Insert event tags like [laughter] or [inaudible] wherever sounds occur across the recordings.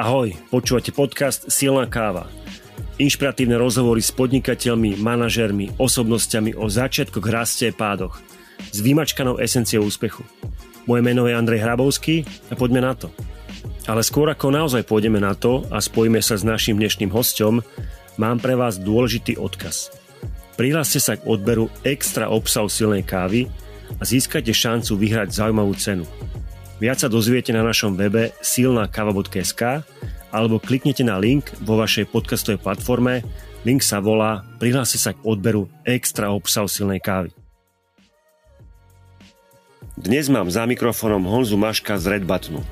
Ahoj, počúvate podcast Silná káva. Inšpiratívne rozhovory s podnikateľmi, manažermi, osobnosťami o začiatkoch, raste a pádoch. S vymačkanou esenciou úspechu. Moje meno je Andrej Hrabovský a poďme na to. Ale skôr ako naozaj pôjdeme na to a spojíme sa s našim dnešným hostom, mám pre vás dôležitý odkaz. Prihláste sa k odberu extra obsahu silnej kávy a získajte šancu vyhrať zaujímavú cenu. Viac sa dozviete na našom webe silnakava.sk alebo kliknite na link vo vašej podcastovej platforme. Link sa volá Prihlási sa k odberu extra obsahu silnej kávy. Dnes mám za mikrofónom Honzu Maška z Red Buttonu.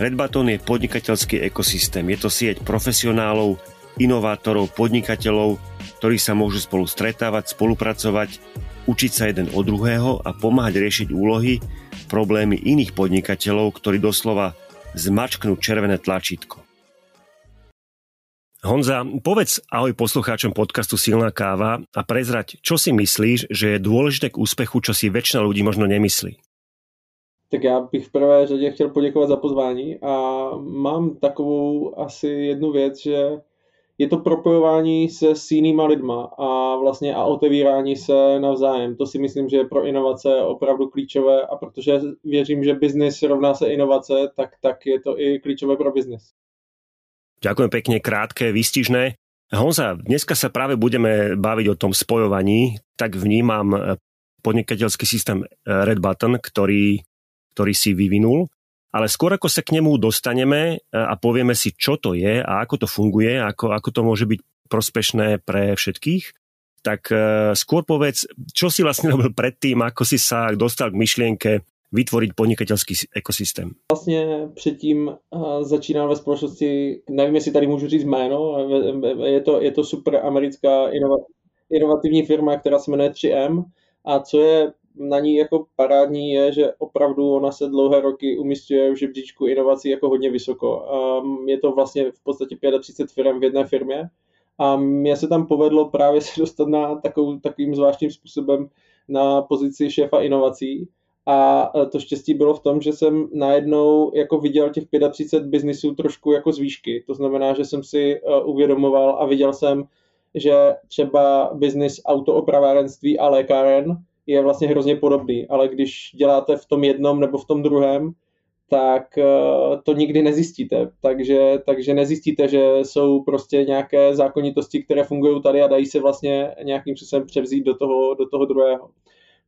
Red Button je podnikateľský ekosystém. Je to sieť profesionálov, inovátorov, podnikateľov, ktorí sa môžu spolu stretávať, spolupracovať, učiť sa jeden od druhého a pomáhať riešiť úlohy, problémy iných podnikateľov, ktorí doslova zmačknú červené tlačítko. Honza, povedz ahoj poslucháčom podcastu Silná káva a prezrať, čo si myslíš, že je dôležité k úspechu, čo si väčšina ľudí možno nemyslí. Tak já bych v prvé řadě chtěl poděkovat za pozvání a mám takovou asi jednu věc, že je to propojování se s jinýma lidma a vlastně a otevírání se navzájem. To si myslím, že je pro inovace opravdu klíčové a protože věřím, že biznis rovná se inovace, tak, tak je to i klíčové pro biznis. Ďakujem pekne, krátke, výstižné. Honza, dneska sa práve budeme baviť o tom spojovaní, tak vnímam podnikateľský systém Red Button, ktorý, ktorý si vyvinul. Ale skôr ako sa k nemu dostaneme eh, a povieme si, čo to je a ako to funguje, ako, ako to môže byť prospešné pre všetkých, tak eh, skôr povedz, čo si vlastne [laughs] robil predtým, ako si sa dostal k myšlienke vytvoriť podnikateľský ekosystém. Vlastně předtím uh, začínal ve společnosti, nevím, jestli tady můžu říct jméno, je to, je to super americká inova, inovativní firma, která se jmenuje 3M a co je na ní jako parádní je, že opravdu ona se dlouhé roky umistuje v žebříčku inovací jako hodně vysoko. Um, je to vlastně v podstatě 35 firm v jedné firmě a mně se tam povedlo právě [laughs] se dostat na takovou, takovým zvláštním způsobem na pozici šéfa inovací. A to štěstí bylo v tom, že jsem najednou jako viděl těch 35 biznisů trošku jako z výšky. To znamená, že jsem si uvědomoval a viděl jsem, že třeba biznis autoopravárenství a lékáren je vlastně hrozně podobný, ale když děláte v tom jednom nebo v tom druhém, tak eh, to nikdy nezjistíte. Takže, takže nezjistíte, že jsou prostě nějaké zákonitosti, které fungují tady a dají se vlastně nějakým způsobem převzít do toho, do toho druhého.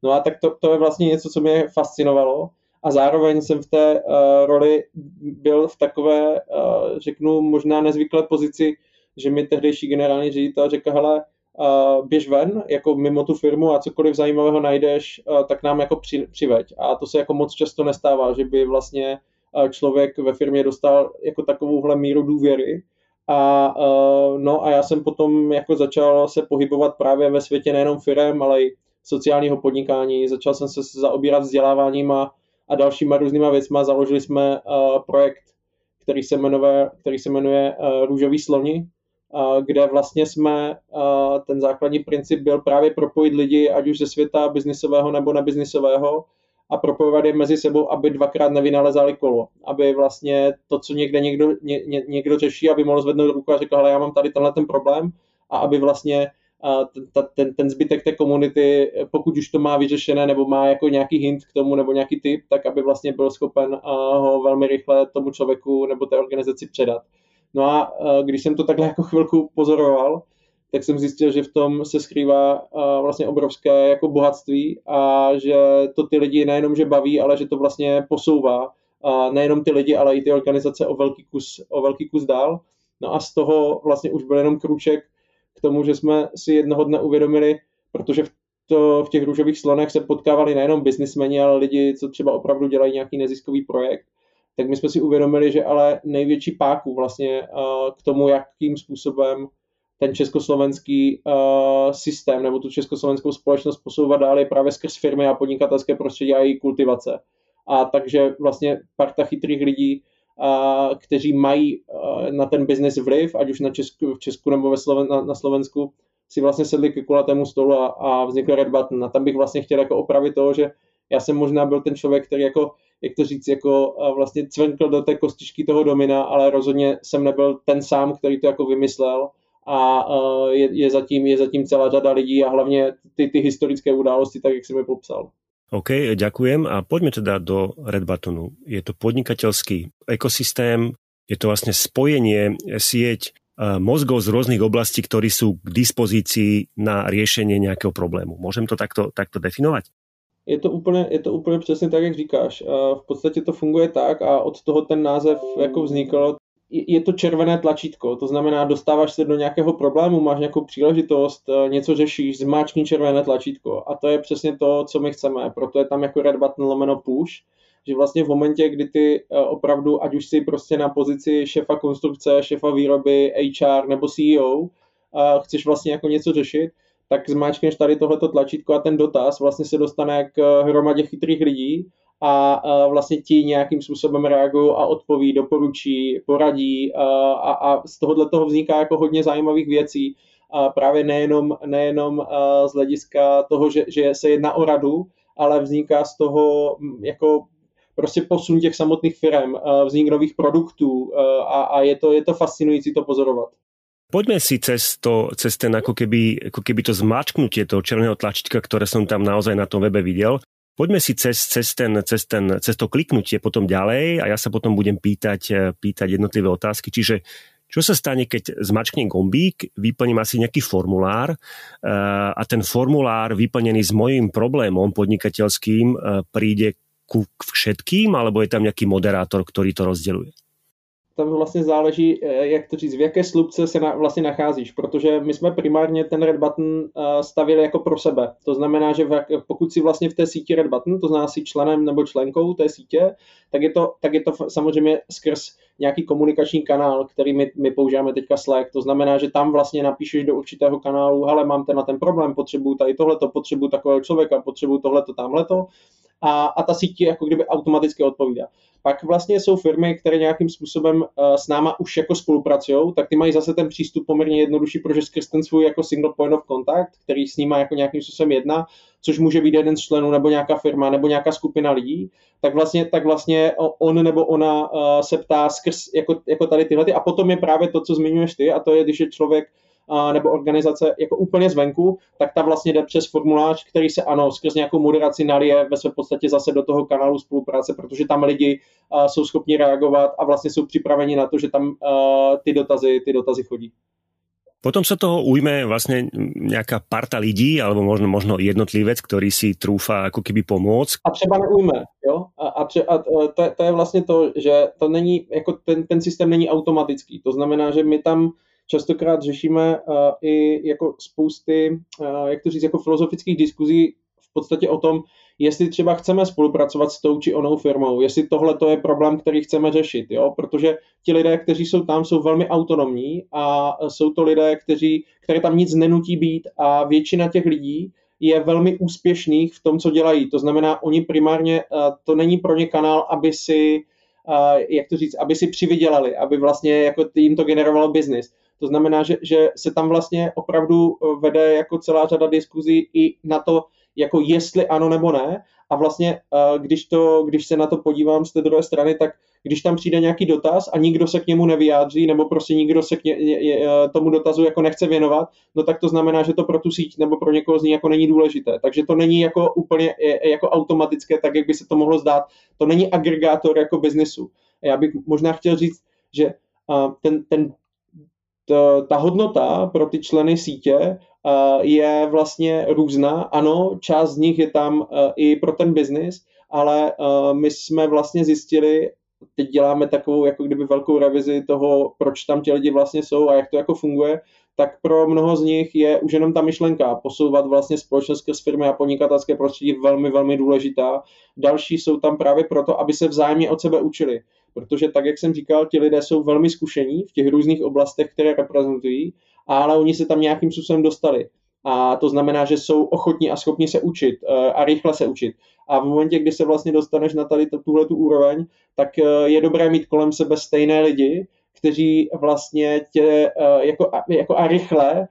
No a tak to, to je vlastně něco, co mě fascinovalo a zároveň jsem v té uh, roli byl v takové, uh, řeknu, možná nezvyklé pozici, že mi tehdejší generální ředitel řekl, hele, uh, běž ven, jako mimo tu firmu a cokoliv zajímavého najdeš, uh, tak nám jako při, přiveď. A to se jako moc často nestává, že by vlastně uh, člověk ve firmě dostal jako takovouhle míru důvěry. A, uh, no a já jsem potom jako začal se pohybovat právě ve světě nejenom firem, ale i sociálního podnikání. Začal jsem se zaobírat vzděláváním a, a dalšíma různýma věcma. Založili jsme uh, projekt, který se jmenuje, který se jmenuje uh, Růžový sloni, kde vlastně jsme, ten základní princip byl právě propojit lidi, ať už ze světa biznisového nebo nebiznisového, a propojovat je mezi sebou, aby dvakrát nevynalezali kolo. Aby vlastně to, co někde někdo, ně, ně, někdo řeší, aby mohl zvednout ruku a řekl, hele, já mám tady tenhle ten problém, a aby vlastně ten, ten, ten zbytek té komunity, pokud už to má vyřešené nebo má jako nějaký hint k tomu nebo nějaký tip, tak aby vlastně byl schopen ho velmi rychle tomu člověku nebo té organizaci předat. No a když jsem to takhle jako chvilku pozoroval, tak jsem zjistil, že v tom se skrývá vlastně obrovské jako bohatství a že to ty lidi nejenom, že baví, ale že to vlastně posouvá nejenom ty lidi, ale i ty organizace o velký kus, o velký kus dál. No a z toho vlastně už byl jenom krůček k tomu, že jsme si jednoho dne uvědomili, protože v, to, v těch růžových slonech se potkávali nejenom biznismeni, ale lidi, co třeba opravdu dělají nějaký neziskový projekt, tak my jsme si uvědomili, že ale největší páku vlastně k tomu, jakým způsobem ten československý systém nebo tu československou společnost posouvat dál je právě skrz firmy a podnikatelské prostředí a její kultivace. A takže vlastně parta chytrých lidí, kteří mají na ten biznis vliv, ať už na Česku, v Česku nebo ve Sloven, na, na Slovensku, si vlastně sedli ke kulatému stolu a, a vznikl Red Button. A tam bych vlastně chtěl jako opravit to, že já jsem možná byl ten člověk, který jako jak to říct, jako vlastně cvenkl do té kostičky toho domina, ale rozhodně jsem nebyl ten sám, který to jako vymyslel a je, je, zatím, je zatím celá řada lidí a hlavně ty, ty historické události, tak jak jsem je popsal. OK, ďakujem a poďme teda do Red Buttonu. Je to podnikateľský ekosystém, je to vlastne spojenie sieť mozgov z rôznych oblastí, ktorí sú k dispozícii na riešenie nejakého problému. Môžem to takto, takto definovať? Je to, úplně, je to úplně přesně tak, jak říkáš. V podstatě to funguje tak a od toho ten název jako vznikl je to červené tlačítko, to znamená, dostáváš se do nějakého problému, máš nějakou příležitost, eh, něco řešíš, zmáčkni červené tlačítko. A to je přesně to, co my chceme. Proto je tam jako red button lomeno push, že vlastně v momentě, kdy ty eh, opravdu, ať už si prostě na pozici šefa konstrukce, šefa výroby, HR nebo CEO, chceš vlastně jako něco řešit, tak zmáčkneš tady tohleto tlačítko a ten dotaz vlastně se dostane k hromadě chytrých lidí a vlastně ti nějakým způsobem reagují a odpoví, doporučí, poradí a, a z tohohle toho vzniká jako hodně zajímavých věcí. A právě nejenom, nejenom z hlediska toho, že, že se jedná o radu, ale vzniká z toho jako prostě posun těch samotných firm, vznik nových produktů a, a je, to, je to fascinující to pozorovat. Poďme si cez, to, cez ten ako keby, ako keby to zmačknutie toho červeného tlačítka, ktoré som tam naozaj na tom webe videl. Poďme si cez, cez, ten, cez, ten, cez to kliknutie potom ďalej a ja sa potom budem pýtať, eh, pýtať jednotlivé otázky. Čiže čo sa stane, keď zmačknem gombík, vyplním asi nejaký formulár eh, a ten formulár vyplnený s mojím problémom podnikateľským eh, príde ku všetkým, alebo je tam nejaký moderátor, ktorý to rozděluje? Tam vlastně záleží, eh, jak to říct, v jaké slupce se na, vlastně nacházíš, protože my jsme primárně ten Red Button eh, stavili jako pro sebe. To znamená, že v, pokud si vlastně v té síti Red Button, to znamená si členem nebo členkou té sítě, tak je to, tak je to samozřejmě skrz nějaký komunikační kanál, který my, my používáme teďka Slack. To znamená, že tam vlastně napíšeš do určitého kanálu, hele, mám ten na ten problém, potřebuju tady tohleto, potřebuju takového člověka, potřebuju tohleto, tamhleto a, a ta síť jako kdyby automaticky odpovídá. Pak vlastně jsou firmy, které nějakým způsobem uh, s náma už jako spolupracují, tak ty mají zase ten přístup poměrně jednodušší, protože skrz ten svůj jako single point of contact, který s nima jako nějakým způsobem jedná, což může být jeden z členů nebo nějaká firma nebo nějaká skupina lidí, tak vlastně, tak vlastně on nebo ona uh, se ptá skrz jako, jako tady tyhle a potom je právě to, co zmiňuješ ty a to je, když je člověk nebo organizace jako úplně zvenku, tak ta vlastně jde přes formulář, který se ano, skrz nějakou moderaci nalije ve své podstatě zase do toho kanálu spolupráce, protože tam lidi jsou schopni reagovat a vlastně jsou připraveni na to, že tam ty dotazy, ty dotazy chodí. Potom sa toho ujme vlastne nejaká parta lidí, alebo možno, možno jednotlivec, ktorý si trúfa ako keby pomôcť. A třeba neujme, jo? A, a, tře, a to, to je vlastně to, že to není, jako ten, ten systém není automatický. To znamená, že my tam častokrát řešíme uh, i jako spousty, uh, jak to říct, jako filozofických diskuzí v podstatě o tom, jestli třeba chceme spolupracovat s tou či onou firmou, jestli tohle to je problém, který chceme řešit, jo? protože ti lidé, kteří jsou tam, jsou velmi autonomní a jsou to lidé, kteří, které tam nic nenutí být a většina těch lidí je velmi úspěšných v tom, co dělají. To znamená, oni primárně, uh, to není pro ně kanál, aby si, jak to říct, aby si přivydělali, aby vlastně jako jim to generovalo biznis to znamená, že, že se tam vlastně opravdu eh, vede jako celá řada diskuzí i na to, jako jestli ano nebo ne. A vlastně, eh, když, to, když se na to podívám z té druhé strany, tak když tam přijde nějaký dotaz a nikdo se k němu nevyjádří, nebo prostě nikdo se k ně, eh, tomu dotazu jako nechce věnovat, no tak to znamená, že to pro tu síť nebo pro někoho z ní jako není důležité. Takže to není jako úplně jako automatické, tak jak by se to mohlo zdát. To není agregátor jako biznesu. Já bych možná chtěl říct, že ten, ten to, ta hodnota pro ty členy sítě uh, je vlastně různá. Ano, část z nich je tam uh, i pro ten biznis, ale uh, my jsme vlastně zjistili, teď děláme takovou jako kdyby velkou revizi toho, proč tam ti lidi vlastně jsou a jak to jako funguje, tak pro mnoho z nich je už jenom ta myšlenka posouvat vlastně společnost skrz firmy a podnikatelské prostředí velmi, velmi důležitá. Další jsou tam právě proto, aby se vzájemně od sebe učili protože tak, jak jsem říkal, ti lidé jsou velmi zkušení v těch různých oblastech, které reprezentují, ale oni se tam nějakým způsobem dostali. A to znamená, že jsou ochotní a schopni se učit eh, a rychle se učit. A v momentě, kdy se vlastně dostaneš na tady tuhle tu úroveň, tak eh, je dobré mít kolem sebe stejné lidi, kteří vlastně tě eh, jako, jako a rychle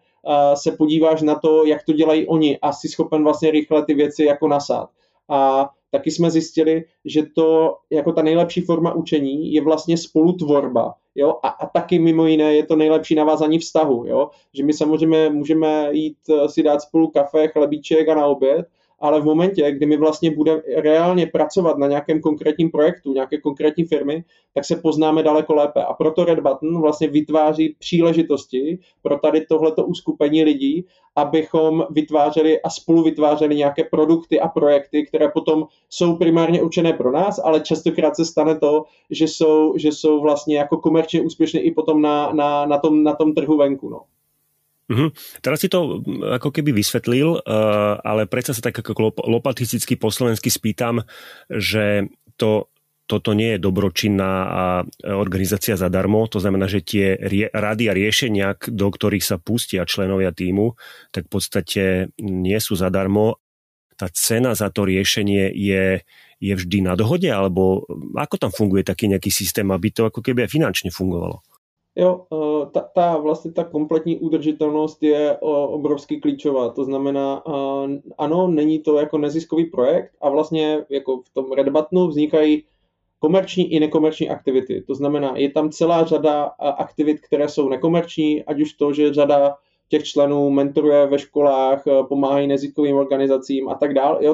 se podíváš na to, jak to dělají oni a jsi schopen vlastně rychle ty věci jako nasát. A taky jsme zjistili, že to jako ta nejlepší forma učení je vlastně spolutvorba. Jo? A, a taky mimo jiné je to nejlepší navázání vztahu. Jo? Že my samozřejmě můžeme jít eh, si dát spolu kafe, chlebíček a na oběd, ale v momentě, kdy my vlastně budeme reálně pracovat na nějakém konkrétním projektu, nějaké konkrétní firmy, tak se poznáme daleko lépe. A proto Red Button vlastně vytváří příležitosti pro tady tohleto uskupení lidí, abychom vytvářeli a spolu vytvářeli nějaké produkty a projekty, které potom jsou primárně určené pro nás, ale častokrát se stane to, že jsou, že jsou vlastně jako komerčně úspěšné i potom na, na, na, tom, na tom trhu venku. No. Mm-hmm. Teraz si to mm, ako keby vysvetlil, uh, ale predsa sa tak ako lopatisticky po slovensky spýtam, že to, toto nie je dobročinná organizácia zadarmo, to znamená, že tie rady a riešenia, do ktorých sa pustia členovia týmu, tak v podstate nie sú zadarmo. Tá cena za to riešenie je, je vždy na dohode, alebo ako tam funguje taký nejaký systém, aby to ako keby aj finančne fungovalo? Jo, eh, ta, ta vlastně ta kompletní udržitelnost je obrovsky klíčová. To znamená, eh, ano, není to jako neziskový projekt a vlastně jako v tom Red Buttonu vznikají komerční i nekomerční aktivity. To znamená, je tam celá řada eh, aktivit, které jsou nekomerční, ať už to, že řada těch členů mentoruje ve školách, pomáhají neziskovým organizacím a tak dále.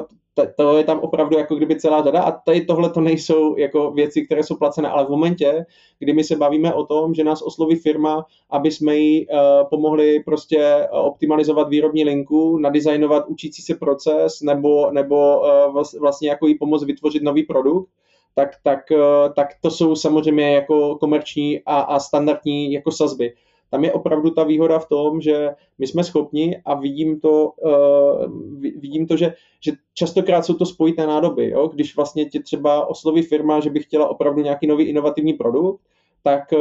To je tam opravdu jako kdyby celá řada a tady tohle to nejsou jako věci, které jsou placené, ale v momentě, kdy my se bavíme o tom, že nás osloví firma, aby jsme jí uh, pomohli prostě eh, optimalizovat výrobní linku, nadizajnovat učící se proces nebo, nebo uh, vlastně jako jí pomoct vytvořit nový produkt, tak, tak, tak to jsou samozřejmě jako komerční a, a standardní jako sazby tam je opravdu ta výhoda v tom, že my jsme schopni a vidím to, uh, vidím to že, že častokrát jsou to spojité nádoby. Jo? Když vlastně tě třeba osloví firma, že by chtěla opravdu nějaký nový inovativní produkt, tak uh,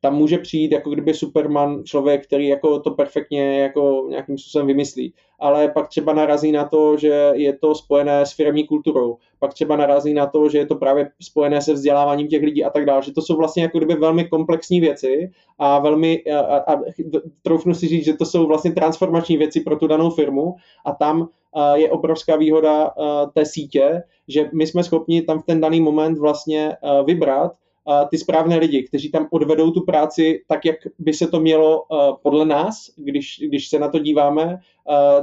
tam může přijít jako kdyby Superman člověk, který jako to perfektně jako nějakým způsobem vymyslí. Ale pak třeba narazí na to, že je to spojené s firmní kulturou. Pak třeba narazí na to, že je to právě spojené se vzděláváním těch lidí a tak dále. Že to jsou vlastně jako kdyby velmi komplexní věci a velmi, a, a, a troufnu si říct, že to jsou vlastně transformační věci pro tu danou firmu a tam je obrovská výhoda té sítě, že my jsme schopni tam v ten daný moment vlastně vybrat, ty správné lidi, kteří tam odvedou tu práci tak, jak by se to mělo podle nás, když, když se na to díváme,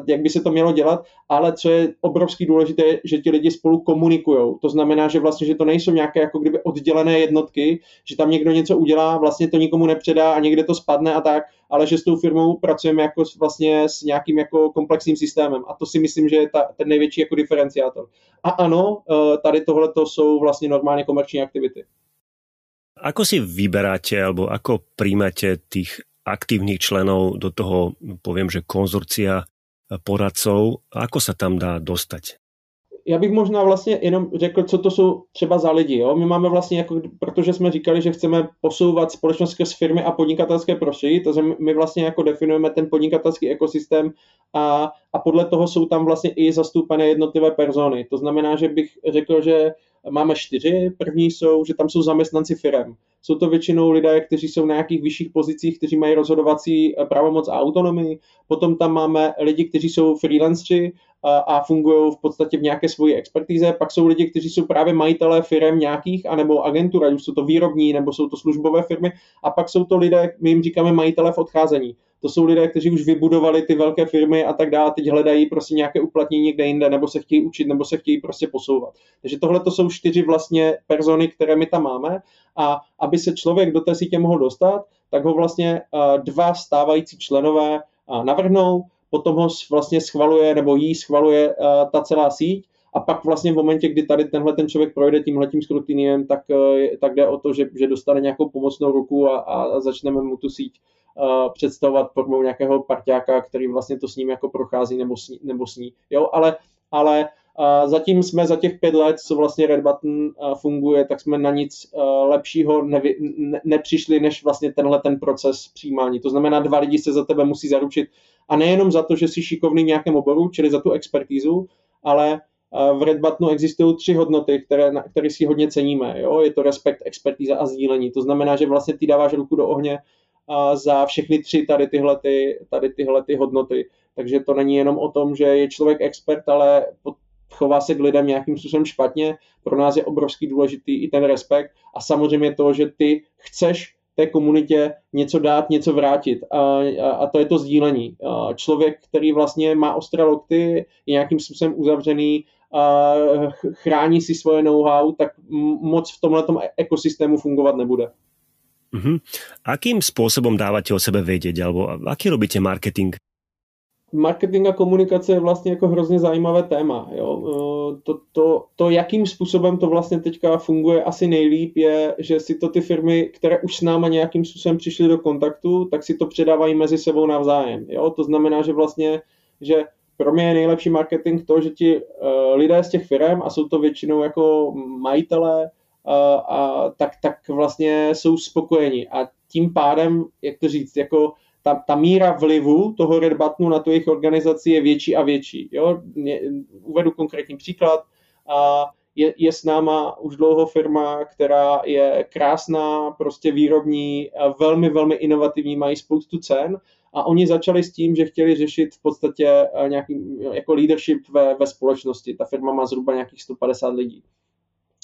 jak by se to mělo dělat, ale co je obrovský důležité, že ti lidi spolu komunikují. To znamená, že vlastně, že to nejsou nějaké jako kdyby oddělené jednotky, že tam někdo něco udělá, vlastně to nikomu nepředá a někde to spadne a tak, ale že s tou firmou pracujeme jako vlastně s nějakým jako komplexním systémem. A to si myslím, že je ta, ten největší jako diferenciátor. A ano, tady tohle jsou vlastně normálně komerční aktivity. Ako si vyberáte alebo ako príjmate tých aktívnych členov do toho, poviem, že konzorcia poradcov, ako sa tam dá dostať? já bych možná vlastně jenom řekl, co to jsou třeba za lidi. Jo? My máme vlastně, jako, protože jsme říkali, že chceme posouvat společnost skrz firmy a podnikatelské prostředí, znamená, my vlastně jako definujeme ten podnikatelský ekosystém a, a podle toho jsou tam vlastně i zastoupené jednotlivé persony. To znamená, že bych řekl, že máme čtyři. První jsou, že tam jsou zaměstnanci firm. Jsou to většinou lidé, kteří jsou na nějakých vyšších pozicích, kteří mají rozhodovací eh, pravomoc a autonomii. Potom tam máme lidi, kteří jsou freelanceri a, fungují v podstatě v nějaké svoji expertíze. Pak jsou lidi, kteří jsou právě majitelé firm nějakých, anebo agentur, ať už jsou to výrobní, nebo jsou to službové firmy. A pak jsou to lidé, my jim říkáme majitelé v odcházení to jsou lidé, kteří už vybudovali ty velké firmy a tak dále, teď hledají prostě nějaké uplatnění někde jinde, nebo se chtějí učit, nebo se chtějí prostě posouvat. Takže tohle to jsou čtyři vlastně persony, které my tam máme a aby se člověk do té sítě mohl dostat, tak ho vlastně dva stávající členové navrhnou, potom ho vlastně schvaluje nebo jí schvaluje ta celá síť a pak vlastně v momentě, kdy tady tenhle ten člověk projde tímhletím skrutiniem, tak, tak jde o to, že, že dostane nějakou pomocnou ruku a, a začneme mu tu síť uh, představovat formou nějakého parťáka, který vlastně to s ním jako prochází nebo sní. Nebo sní. Jo, ale, ale zatím jsme za těch pět let, co vlastně Red Button uh, funguje, tak jsme na nic uh, lepšího nevy, ne, nepřišli, než vlastně tenhle ten proces přijímání. To znamená, dva lidi se za tebe musí zaručit a nejenom za to, že jsi šikovný v nějakém oboru, čili za tu expertízu, ale v Red Buttonu existují tři hodnoty, které, které si hodně ceníme. Jo? Je to respekt, expertíza a sdílení. To znamená, že vlastně ty dáváš ruku do ohně za všechny tři tady tyhle, ty, tady tyhle ty hodnoty. Takže to není jenom o tom, že je člověk expert, ale chová se k lidem nějakým způsobem špatně. Pro nás je obrovský důležitý i ten respekt a samozřejmě to, že ty chceš té komunitě něco dát, něco vrátit. A, a, a to je to sdílení. A člověk, který vlastně má ostré lokty, je nějakým způsobem uzavřený, a chrání si svoje know-how, tak moc v tomhle ekosystému fungovat nebude. Uh-huh. Akým spôsobom dávate o sebe vedieť, alebo aký robíte marketing? Marketing a komunikace je vlastně jako hrozně zajímavé téma. Jo. E, to, to, to, jakým způsobem to vlastně teďka funguje asi nejlíp, je, že si to ty firmy, které už s náma nějakým způsobem přišly do kontaktu, tak si to předávají mezi sebou navzájem. Jo. To znamená, že vlastně, že pro mě je nejlepší marketing to, že ti uh, lidé z těch firm, a jsou to většinou jako majitelé, uh, a tak, tak vlastně jsou spokojeni. A tím pádem, jak to říct, jako ta, ta míra vlivu toho Red Buttonu na tu jejich organizaci je větší a větší. Jo? Uvedu konkrétní příklad. A je, je s náma už dlouho firma, která je krásná, prostě výrobní, velmi, velmi inovativní, mají spoustu cen a oni začali s tím, že chtěli řešit v podstatě nějaký jako leadership ve, ve společnosti. Ta firma má zhruba nějakých 150 lidí.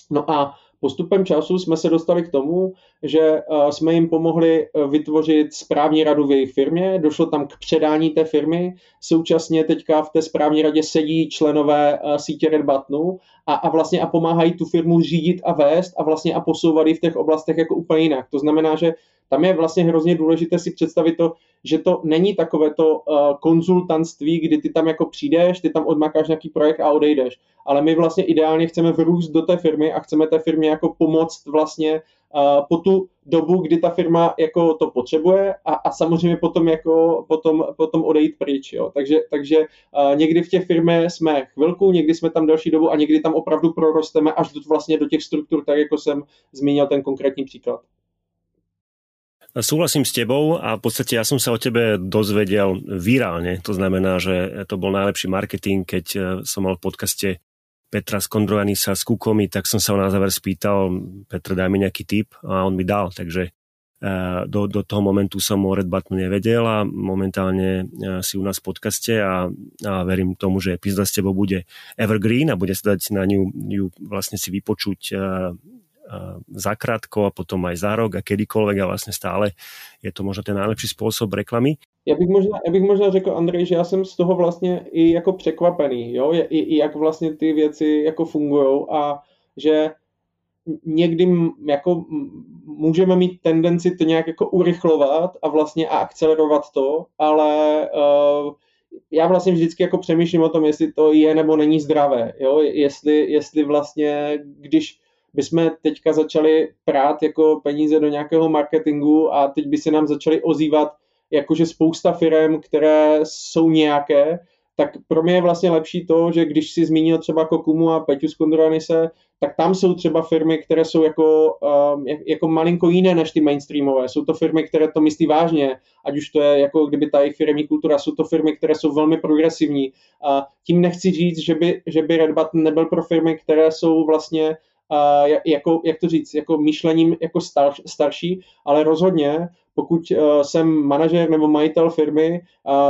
No a Postupem času jsme se dostali k tomu, že eh, jsme jim pomohli eh, vytvořit správní radu v jejich firmě, došlo tam k předání té firmy, současně teďka v té správní radě sedí členové eh, sítě Red Buttonu a, a vlastně a pomáhají tu firmu řídit a vést a vlastně a posouvat ji v těch oblastech jako úplně jinak. To znamená, že tam je vlastně hrozně důležité si představit to, že to není takové to konzultantství, kdy ty tam jako přijdeš, ty tam odmakáš nějaký projekt a odejdeš. Ale my vlastně ideálně chceme vrůst do té firmy a chceme té firmě jako pomoct vlastně uh, po tu dobu, kdy ta firma jako to potřebuje a, a samozřejmě potom jako potom, potom odejít pryč. Jo. Takže, takže uh, někdy v těch firmě jsme chvilku, někdy jsme tam další dobu a někdy tam opravdu prorosteme až do, vlastně do těch struktur, tak jako jsem zmínil ten konkrétní příklad. Súhlasím s tebou a v podstate ja som sa o tebe dozvedel virálne. To znamená, že to bol najlepší marketing, keď eh, som mal v podcaste Petra Skondrojanisa s Kukomi, tak som sa ho na záver spýtal, Petr, daj mi nejaký tip. A on mi dal, takže eh, do, do toho momentu som o Red Button nevedel a momentálne eh, si u nás v podcaste a, a verím tomu, že epizóda s tebou bude evergreen a bude sa dať na ňu, ju vlastne si vypočuť zakrátko a potom aj za rok a kedykoľvek a vlastně stále je to možná ten nejlepší způsob reklamy. Já bych, možná, já bych možná řekl, Andrej, že já jsem z toho vlastně i jako překvapený, jo? I, i jak vlastně ty věci jako fungují a že někdy jako můžeme mít tendenci to nějak jako urychlovat a vlastně a akcelerovat to, ale uh, já vlastně vždycky jako přemýšlím o tom, jestli to je nebo není zdravé, jo? Jestli, jestli vlastně, když bychom teďka začali prát jako peníze do nějakého marketingu a teď by se nám začaly ozývat jakože spousta firm, které jsou nějaké, tak pro mě je vlastně lepší to, že když si zmínil třeba Kokumu a Peťu z Kondranise, tak tam jsou třeba firmy, které jsou jako, um, jako malinko jiné než ty mainstreamové. Jsou to firmy, které to myslí vážně, ať už to je jako kdyby ta jejich firmní kultura, jsou to firmy, které jsou velmi progresivní. A tím nechci říct, že by, že by Red Button nebyl pro firmy, které jsou vlastně jako, jak to říct, jako myšlením jako star, starší, ale rozhodně, pokud uh, jsem manažer nebo majitel firmy,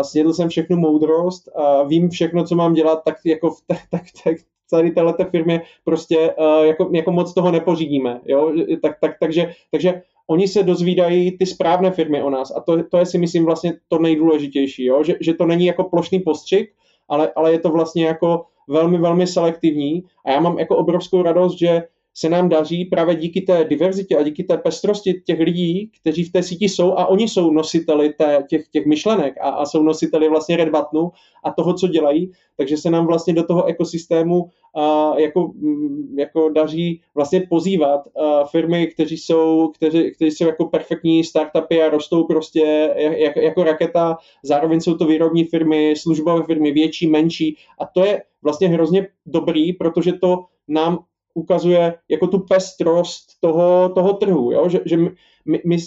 snědl jsem všechnu moudrost, a vím všechno, co mám dělat, tak jako tak, tak, tak tady této firmě prostě uh, jako, jako moc toho nepořídíme. Jo? Tak, tak, takže, takže oni se dozvídají ty správné firmy o nás a to, to je si myslím vlastně to nejdůležitější, jo? Že, že to není jako plošný postřik, ale, ale je to vlastně jako velmi, velmi selektivní. A já mám jako obrovskou radost, že se nám daří právě díky té diverzitě a díky té pestrosti těch lidí, kteří v té síti jsou a oni jsou nositeli té, těch, těch myšlenek a, a jsou nositeli vlastně Red Buttonu a toho, co dělají, takže se nám vlastně do toho ekosystému a, jako, mm, jako daří vlastně pozývat a, firmy, kteří jsou, kteří, kteří jsou jako perfektní startupy a rostou prostě jak, jako raketa, zároveň jsou to výrobní firmy, službové firmy, větší, menší. A to je vlastně hrozně dobrý, protože to nám ukazuje jako tu pestrost toho, toho trhu, jo? že, že my, my,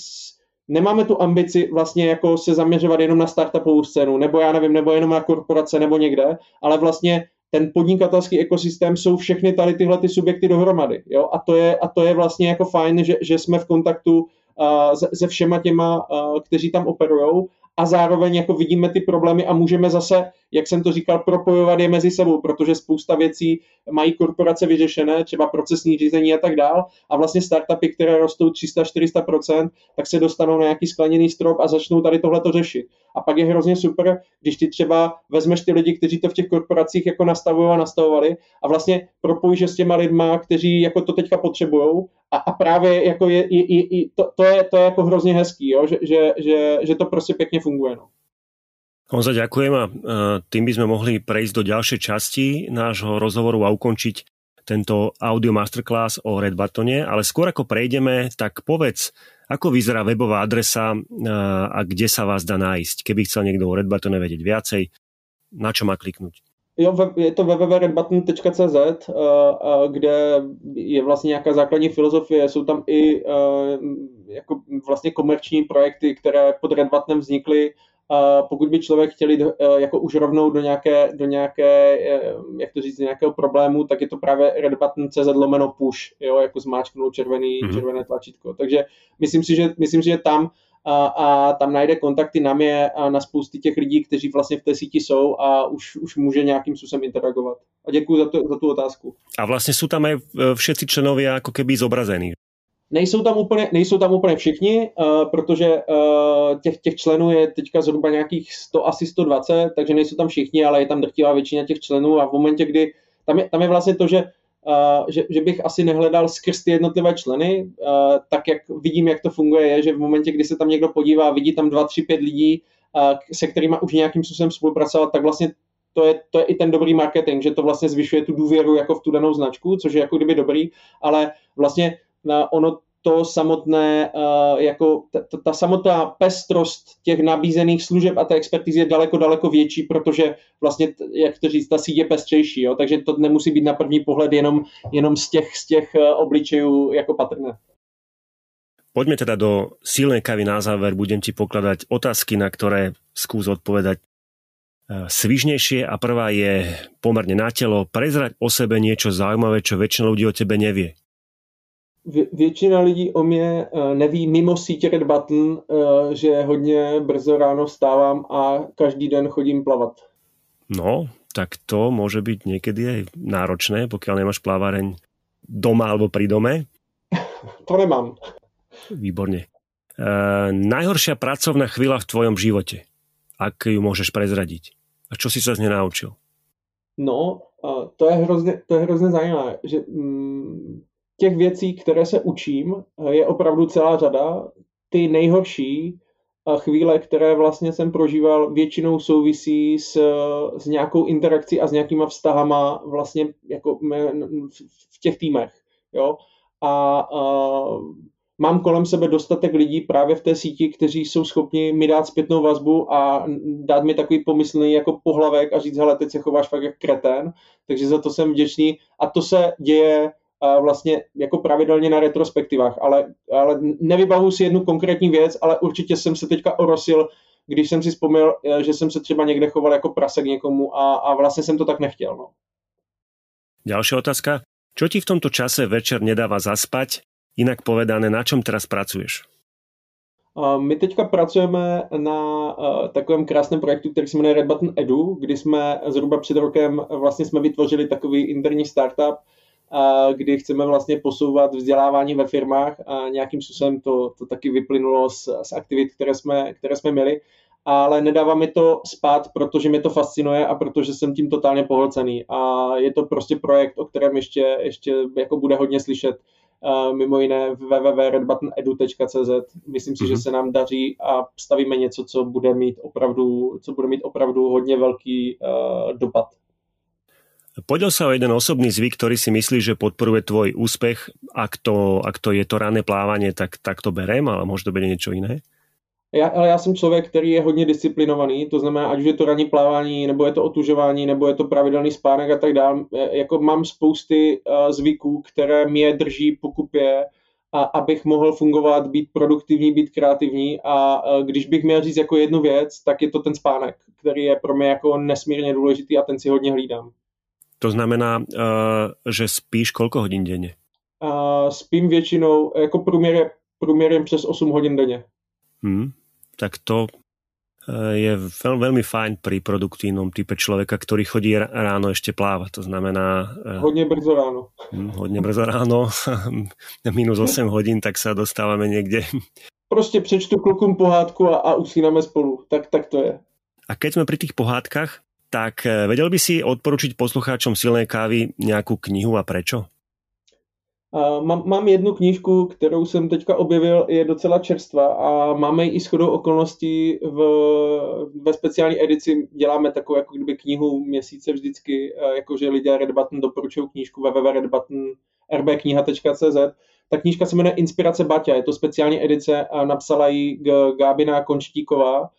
nemáme tu ambici vlastně jako se zaměřovat jenom na startupovou scénu, nebo já nevím, nebo jenom na korporace, nebo někde, ale vlastně ten podnikatelský ekosystém jsou všechny tady tyhle ty subjekty dohromady. Jo? A, to je, a to je vlastně jako fajn, že, že jsme v kontaktu uh, se, se všema těma, uh, kteří tam operují a zároveň jako vidíme ty problémy a můžeme zase, jak jsem to říkal, propojovat je mezi sebou, protože spousta věcí mají korporace vyřešené, třeba procesní řízení a tak dál a vlastně startupy, které rostou 300-400%, tak se dostanou na nějaký skleněný strop a začnou tady tohle to řešit. A pak je hrozně super, když ty třeba vezmeš ty lidi, kteří to v těch korporacích jako nastavují a nastavovali a vlastně propojíš s těma lidma, kteří jako to teďka potřebují a, a právě jako je, je, je, to, to, je, to je jako hrozně hezký, jo? Že, že, že, že to prostě pěkně funguje. No. Honza, ďakujem a tým by sme mohli prejsť do ďalšej časti nášho rozhovoru a ukončiť tento audio masterclass o Red Buttone, ale skôr ako prejdeme, tak povedz, ako vyzerá webová adresa a kde sa vás dá nájsť, keby chcel niekto o Red Buttone vedieť viacej, na čo má kliknúť? Jo, je to www.redbutton.cz, eh, kde je vlastně nějaká základní filozofie, jsou tam i eh, jako vlastně komerční projekty, které pod Red Buttonem vznikly. Pokud by člověk chtěl jít jako už rovnou do nějaké, do nějaké jak to říct, nějakého problému, tak je to právě redbutton.cz lomeno push, jo, jako zmáčknout červený, mm-hmm. červené tlačítko. Takže myslím si, že, myslím si, že tam a, a tam najde kontakty na mě a na spousty těch lidí, kteří vlastně v té síti jsou a už, už může nějakým způsobem interagovat. A děkuji za, to, za tu otázku. A vlastně jsou tam i všetci členové jako keby zobrazení. Nejsou tam úplně, nejsou tam úplně všichni, uh, protože uh, těch, těch členů je teďka zhruba nějakých 100, asi 120, takže nejsou tam všichni, ale je tam drtivá většina těch členů a v momentě, kdy tam je, tam je vlastně to, že Uh, že, že bych asi nehledal skrz ty jednotlivé členy, uh, tak jak vidím, jak to funguje, je, že v momentě, kdy se tam někdo podívá, vidí tam dva, tři, pět lidí, uh, se kterými už nějakým způsobem spolupracovat, tak vlastně to je, to je i ten dobrý marketing, že to vlastně zvyšuje tu důvěru jako v tu danou značku, což je jako kdyby dobrý, ale vlastně ono to samotné, eh, jako ta, ta samotná pestrost těch nabízených služeb a té expertizy je daleko, daleko větší, protože vlastně, jak to říct, ta síť je pestřejší, jo? takže to nemusí být na první pohled jenom, jenom z těch, z těch eh, obličejů jako patrné. Poďme teda do silnej kavy na záver. Budem ti pokladať otázky, na ktoré skús odpovedať eh, svižnejšie a prvá je pomerne na telo. Prezrať o sebe niečo zaujímavé, čo väčšina ľudí o tebe nevie většina lidí o mě eh, neví mimo sítě Red Button, eh, že hodně brzo ráno vstávám a každý den chodím plavat. No, tak to může být někdy aj náročné, pokud nemáš plaváreň doma alebo pri dome. [laughs] to nemám. Výborně. E, najhoršia pracovná chvíľa v tvojom živote. Ak ju můžeš prezradiť. A čo si sa z nej naučil? No, to je hrozně, to je hrozně zajímavé, že mm, těch věcí, které se učím, je opravdu celá řada. Ty nejhorší chvíle, které vlastně jsem prožíval, většinou souvisí s, s nějakou interakcí a s nějakýma vztahama vlastně jako v těch týmech. Jo? A, a mám kolem sebe dostatek lidí právě v té síti, kteří jsou schopni mi dát zpětnou vazbu a dát mi takový pomyslný jako pohlavek a říct, hele, teď se chováš fakt jak kretén, takže za to jsem vděčný a to se děje vlastně jako pravidelně na retrospektivách, ale, ale nevybavu si jednu konkrétní věc, ale určitě jsem se teďka orosil, když jsem si vzpomněl, eh, že jsem se třeba někde choval jako prasek někomu a, a vlastně jsem to tak nechtěl. No. Další otázka. Čo ti v tomto čase večer nedává zaspať? Jinak povedané, na čem teraz pracuješ? My teďka pracujeme na eh, takovém krásném projektu, který se jmenuje Red Button Edu, kdy jsme zhruba před rokem vlastně jsme vytvořili takový interní startup, kdy chceme vlastně posouvat vzdělávání ve firmách a nějakým způsobem to, to taky vyplynulo z, z aktivit, které jsme, které jsme měli ale nedává mi to spát, protože mi to fascinuje a protože jsem tím totálně pohlcený. A je to prostě projekt, o kterém ještě, ještě jako bude hodně slyšet. Mimo jiné www.redbuttonedu.cz. Myslím si, mm-hmm. že mhm. se nám daří a stavíme něco, co bude mít opravdu, co bude mít opravdu hodně velký uh, dopad Poďal sa o jeden osobný zvyk, ktorý si myslíš, že podporuje tvoj úspech. Ak to, ak to je to rané plávanie, tak, tak to berem, ale môže to být něco jiné? Já, ale já jsem člověk, který je hodně disciplinovaný, to znamená, ať už je to ranní plávání, nebo je to otužování, nebo je to pravidelný spánek a tak dále. Jako mám spousty uh, zvyků, které mě drží pokupě, a abych mohl fungovat, být produktivní, být kreativní a uh, když bych měl říct jako jednu věc, tak je to ten spánek, který je pro mě jako nesmírně důležitý a ten si hodně hlídám. To znamená, uh, že spíš kolko hodin denně? Uh, spím většinou, jako průměr, průměrem přes 8 hodin denně. Hmm, tak to je veľ, veľmi fajn pri produktívnom type človeka, ktorý chodí ráno ešte plávať. To znamená... Hodne brzo ráno. Hm, hodne brzo ráno, [laughs] minus 8 hodín, tak sa dostávame niekde. Prostě přečtu klukům pohádku a, a usínáme spolu. Tak, tak to je. A keď sme pri tých pohádkach, tak vedel by si odporučiť poslucháčom silnej kávy nejakú knihu a prečo? Mám, jednu knížku, kterou jsem teďka objevil, je docela čerstvá a máme ji i shodou okolností v, ve speciální edici. Děláme takovou jako kdyby knihu měsíce vždycky, jakože lidé Red Button doporučují knížku www.redbutton.rbkniha.cz. Ta knížka se jmenuje Inspirace Baťa, je to speciální edice a napsala ji Gábina Konštíková.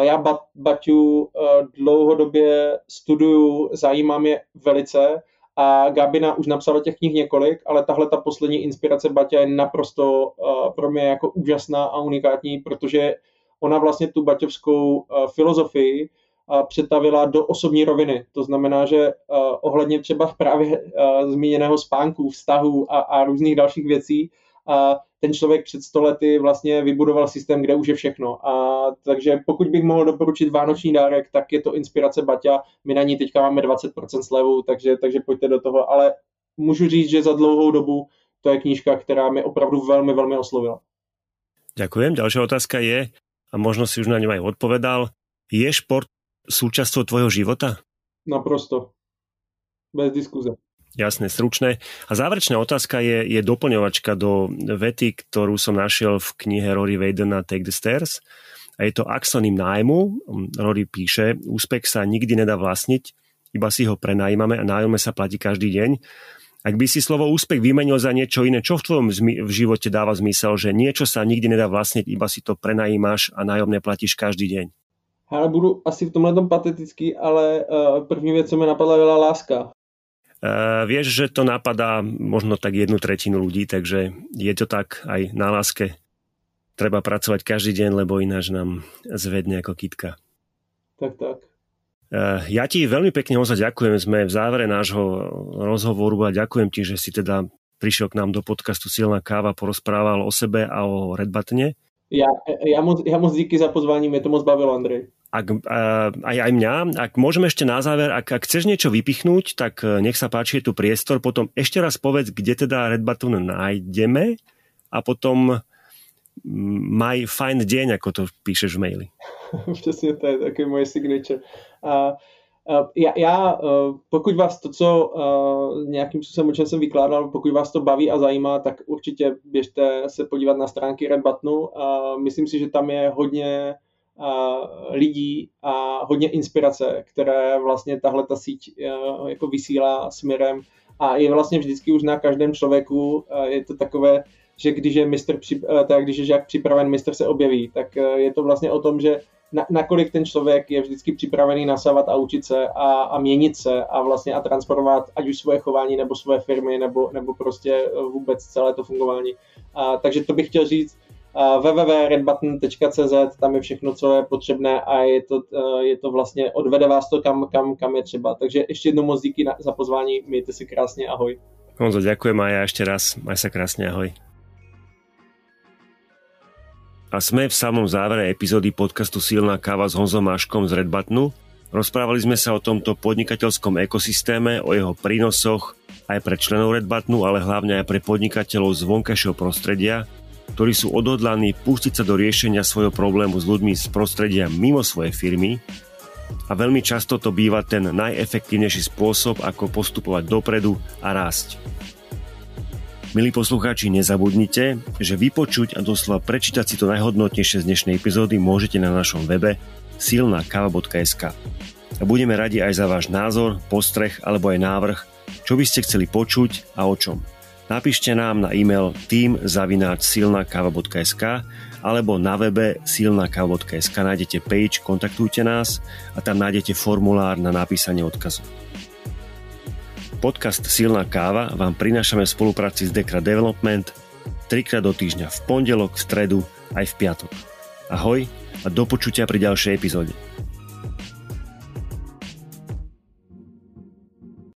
Já Baťu dlouhodobě studuju, zajímá mě velice a Gabina už napsala těch knih několik, ale tahle ta poslední inspirace Baťa je naprosto uh, pro mě jako úžasná a unikátní, protože ona vlastně tu baťovskou uh, filozofii přetavila do osobní roviny. To znamená, že ohledně třeba právě zmíněného spánku, vztahu a, a různých dalších věcí, uh, ten člověk před sto lety vlastně vybudoval systém, kde už je všechno. A takže pokud bych mohl doporučit vánoční dárek, tak je to inspirace Baťa. My na ní teďka máme 20% slevu, takže, takže pojďte do toho. Ale můžu říct, že za dlouhou dobu to je knížka, která mi opravdu velmi, velmi oslovila. Ďakujem. Ďalšia otázka je, a možno si už na ňu aj odpovedal, je šport súčasťou tvojho života? Naprosto. Bez diskuze. Jasné, stručné. A záverečná otázka je, je doplňovačka do vety, ktorú som našiel v knihe Rory Vadena Take the Stairs. A je to axonym nájmu. Rory píše, úspech sa nikdy nedá vlastniť, iba si ho prenajímame a nájome sa platí každý deň. Ak by si slovo úspech vymenil za niečo iné, čo v tvojom v živote dáva zmysel, že niečo sa nikdy nedá vlastniť, iba si to prenajímaš a nájomné platíš každý deň? Ale budu asi v tomhle tom patetický, ale uh, první věc, co mi napadla, byla láska. Uh, vieš, že to napadá možno tak jednu tretinu ľudí, takže je to tak aj na láske. Treba pracovať každý deň, lebo ináč nám zvedne ako kitka. Tak, tak. Uh, ja ti veľmi pekne ozaj ďakujem. Sme v závere nášho rozhovoru a ďakujem ti, že si teda prišiel k nám do podcastu Silná káva, porozprával o sebe a o Red Buttone. Ja, ja, moc, ja moc díky za pozvání, mě to moc bavilo, Andrej ak, aj, aj mňa, ak môžeme ešte na záver, ak, ak chceš niečo vypichnúť, tak e, nech sa páči, je tu priestor, potom ešte raz povedz, kde teda Red Button nájdeme a potom maj fajn deň, ako to píšeš v maili. [laughs] Přesně to je taky moje signature. A, a já, já, e, pokud vás to, co uh, nějakým způsobem, o čem jsem vykládal, pokud vás to baví a zajímá, tak určitě běžte se podívat na stránky Red Buttonu. A myslím si, že tam je hodně lidí a hodně inspirace, které vlastně tahle ta síť e, jako vysílá směrem a je vlastně vždycky už na každém člověku, e, je to takové, že když je mistr, e, tak když je žák připraven, mistr se objeví, tak je to vlastně o tom, že na, nakolik ten člověk je vždycky připravený nasávat a učit se a, a měnit se a vlastně a transformovat ať už svoje chování nebo svoje firmy nebo, nebo prostě vůbec celé to fungování. A, takže to bych chtěl říct, www.redbutton.cz, tam je všechno, co je potřebné a je to, e, je to vlastně, odvede vás to kam, kam, kam je třeba. Takže ještě jednou moc díky za pozvání, mějte si krásně, ahoj. Honzo, ďakujem a ja ešte raz, maj sa krásne, ahoj. A sme v samom závere epizódy podcastu Silná káva s Honzom Máškom z Red Buttonu. Rozprávali sme sa o tomto podnikateľskom ekosystéme, o jeho prínosoch aj pre členov Red Buttonu, ale hlavne aj pre podnikateľov z vonkajšieho prostredia, ktorí sú odhodlaní pustiť sa do riešenia svojho problému s ľuďmi z prostredia mimo svojej firmy a veľmi často to býva ten najefektívnejší spôsob, ako postupovať dopredu a rásť. Milí poslucháči, nezabudnite, že vypočuť a doslova prečítať si to najhodnotnejšie z dnešnej epizódy môžete na našom webe silnakava.sk. A budeme radi aj za váš názor, postreh alebo aj návrh, čo by ste chceli počuť a o čom. Napíšte nám na e-mail team.silnakava.sk alebo na webe silnakava.sk nájdete page Kontaktujte nás a tam nájdete formulár na napísanie odkazu. Podcast Silná káva vám prinášame v spolupráci s Dekra Development trikrát do týždňa v pondelok, v stredu aj v piatok. Ahoj a do počutia pri ďalšej epizóde.